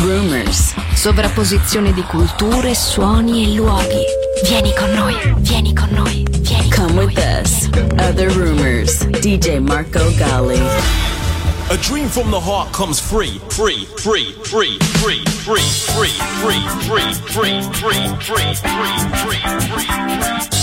rumors. Sovrapposizione di culture, suoni e luoghi. Vieni con noi, vieni con noi, vieni Come con with noi. us. Other rumors. DJ Marco Gali. A dream from the heart comes free, free, free, free, free, free, free, free, free, free, free, free, free, free, free.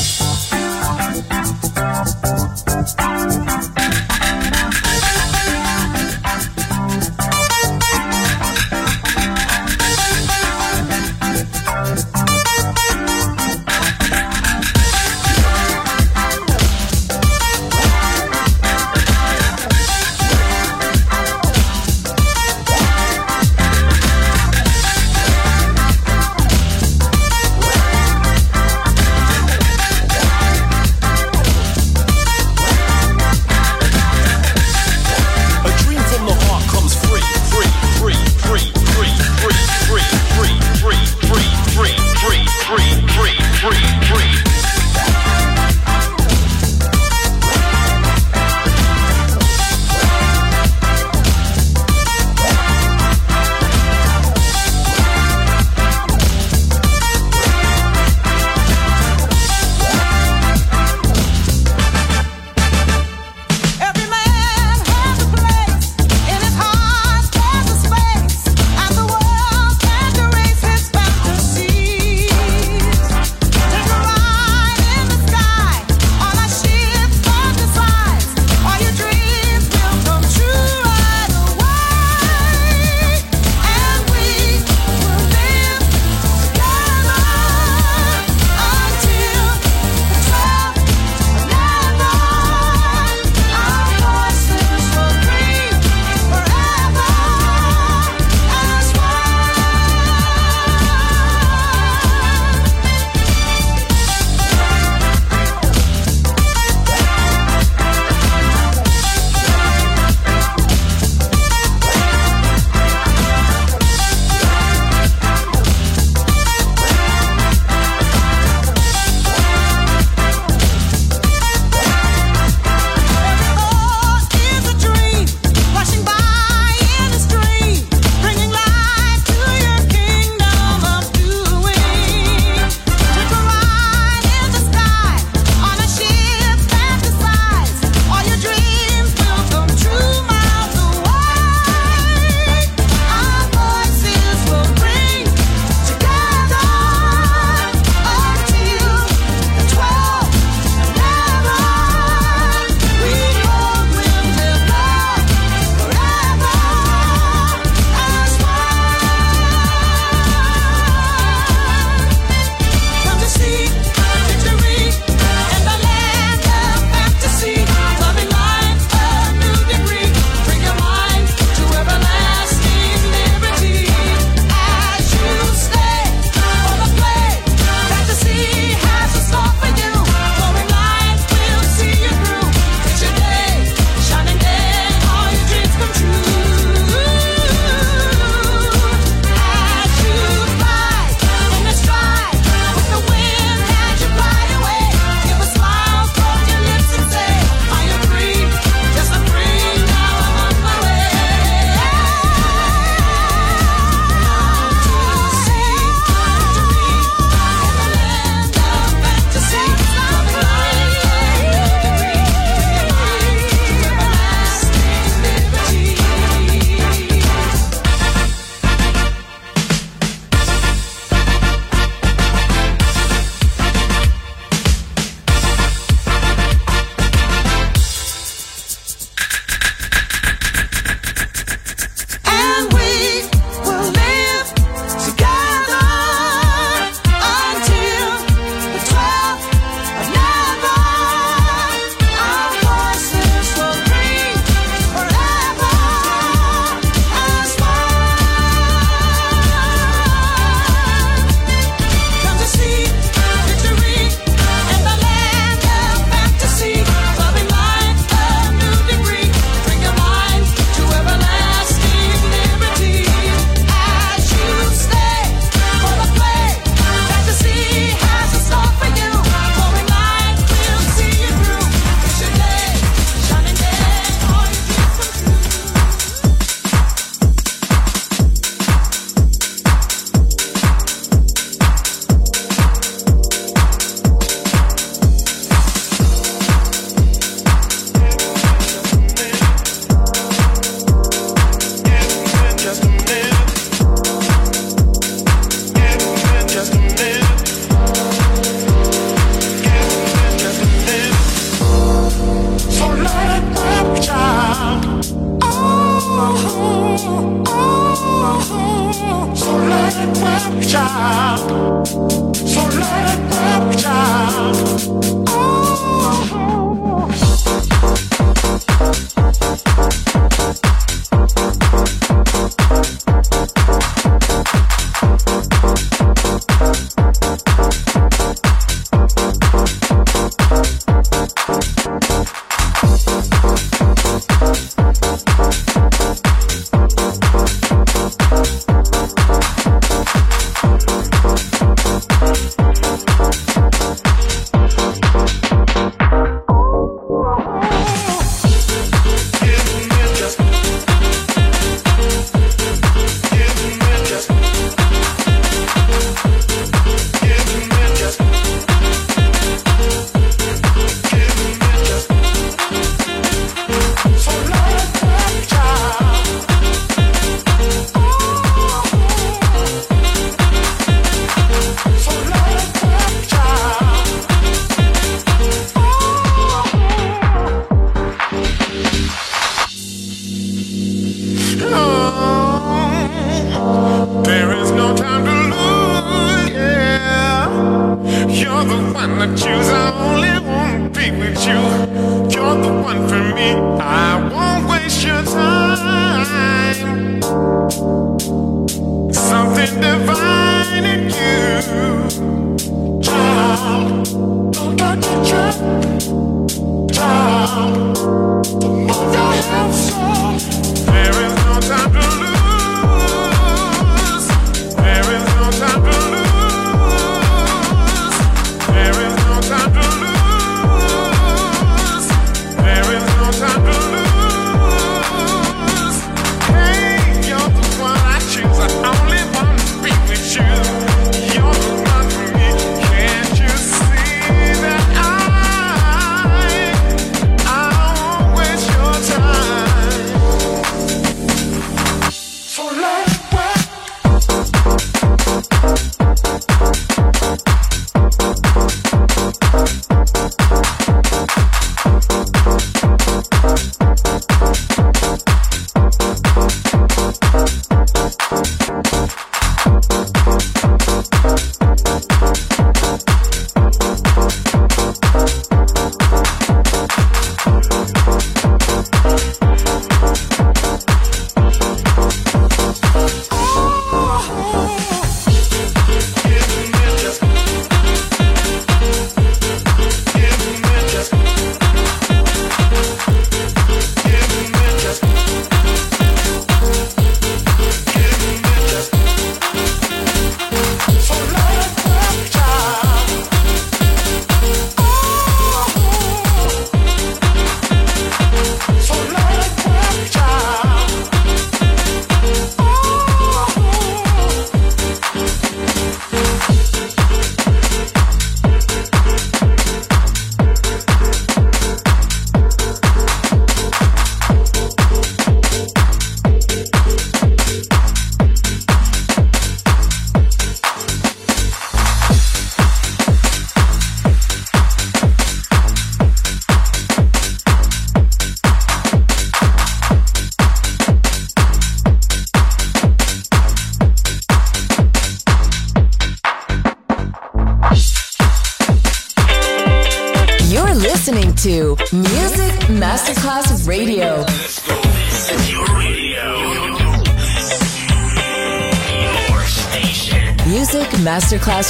I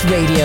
Radio.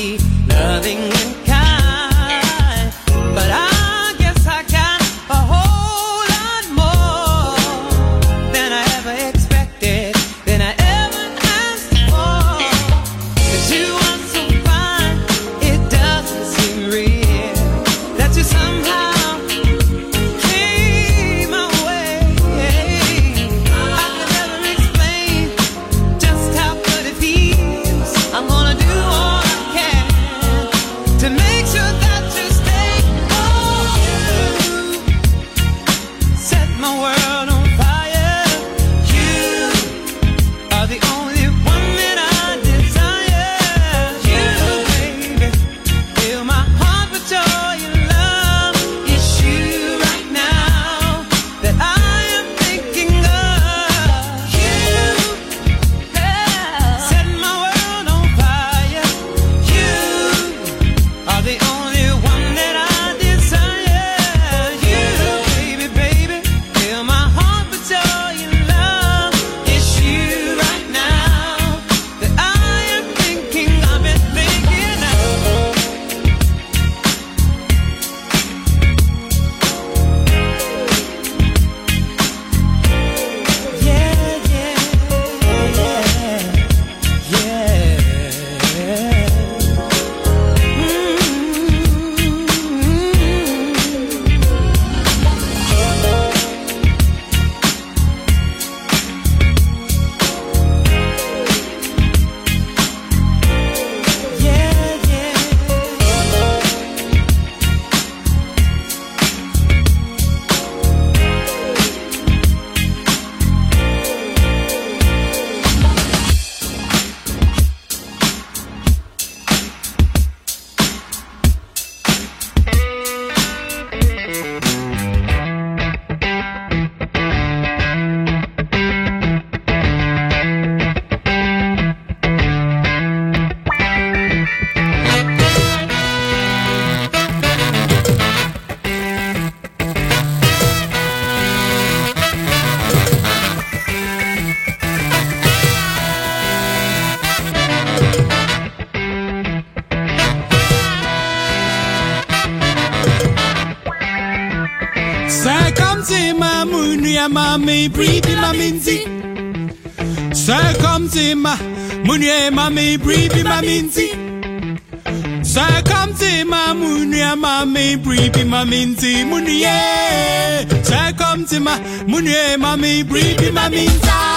be nothing Sakamtima, Munye Mami, Bribi Maminzi. Sakamtima, Munye Mami, Bribi Maminzi, Munye. Sakamtima, Munye Mami, Bribi Maminza.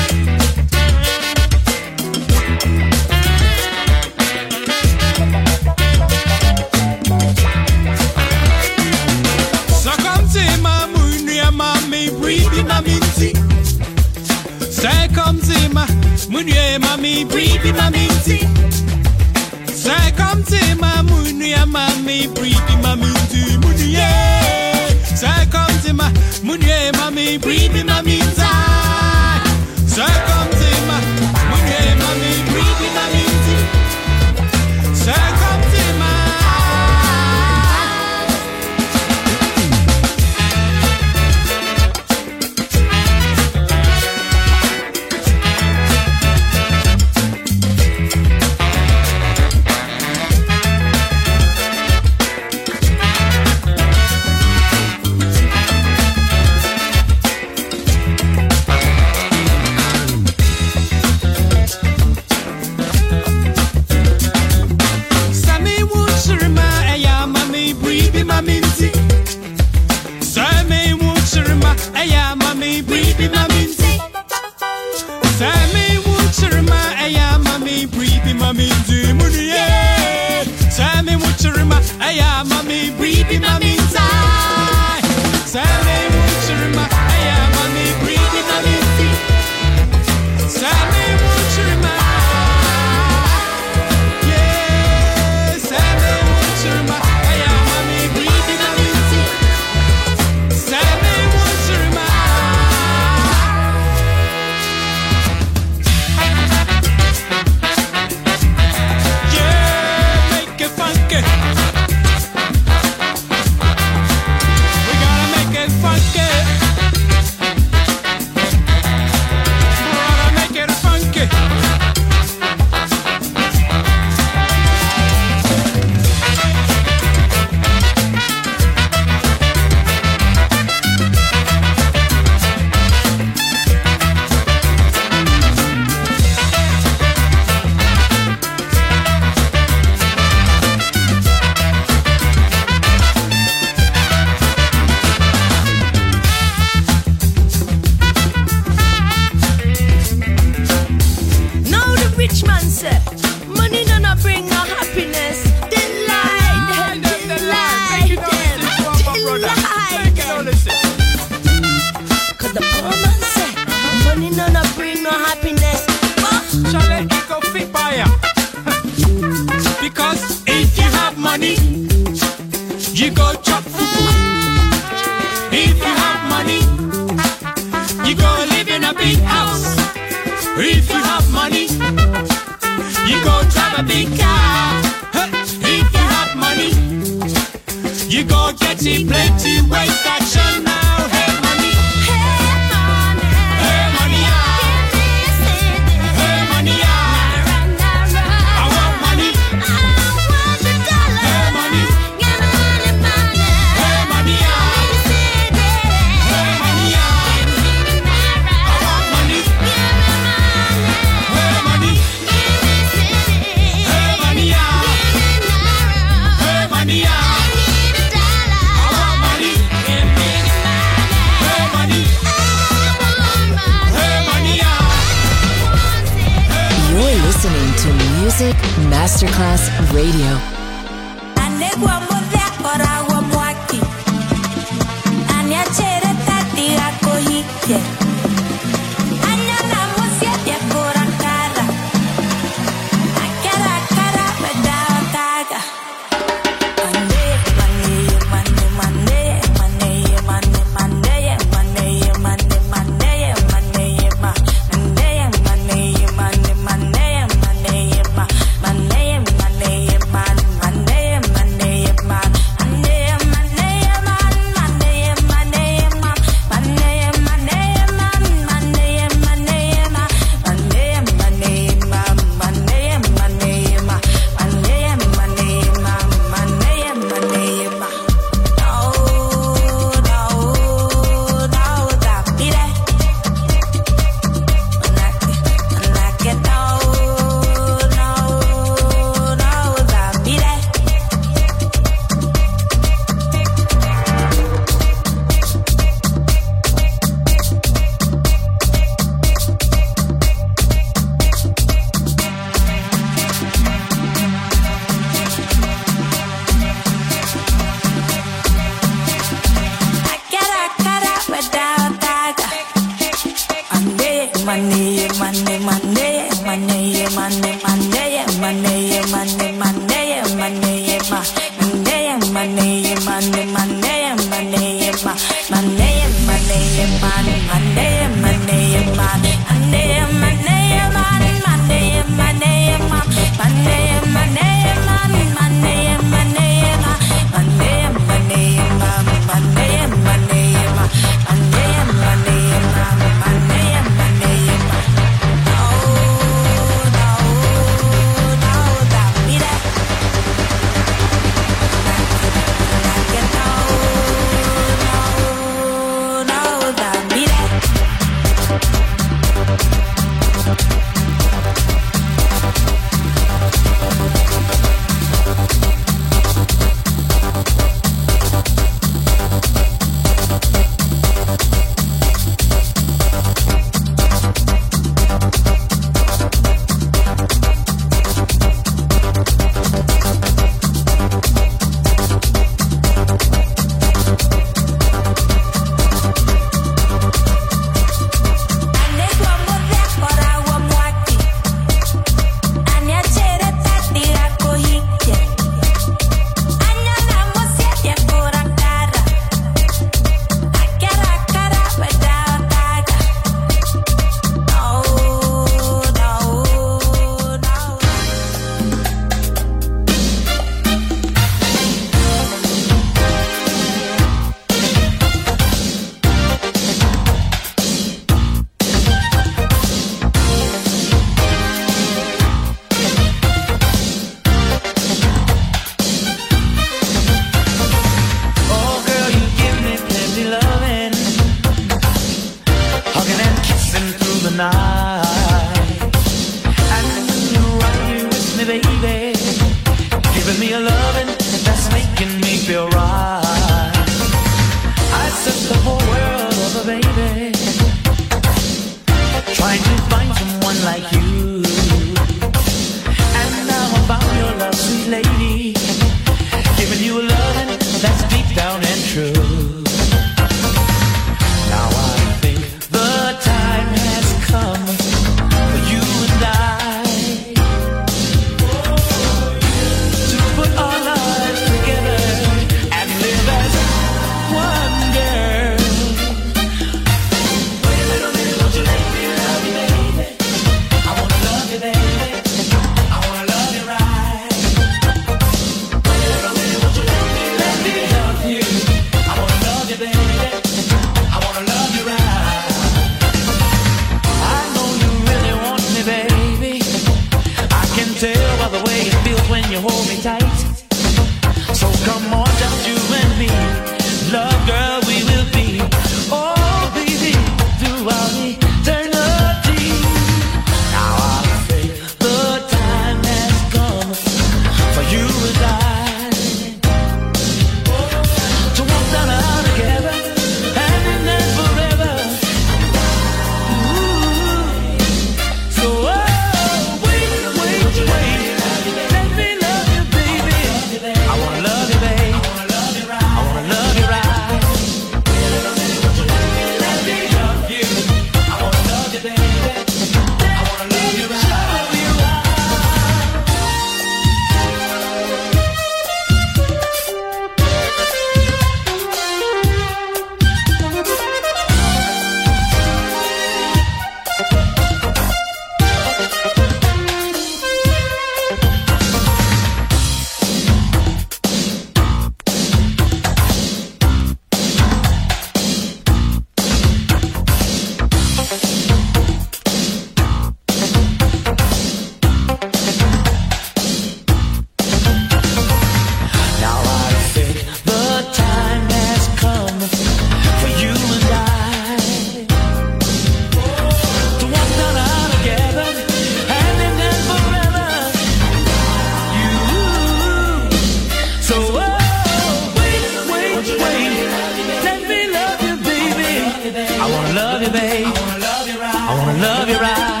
Love you now.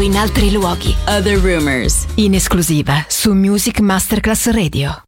In altri luoghi. Other Rumors. In esclusiva su Music Masterclass Radio.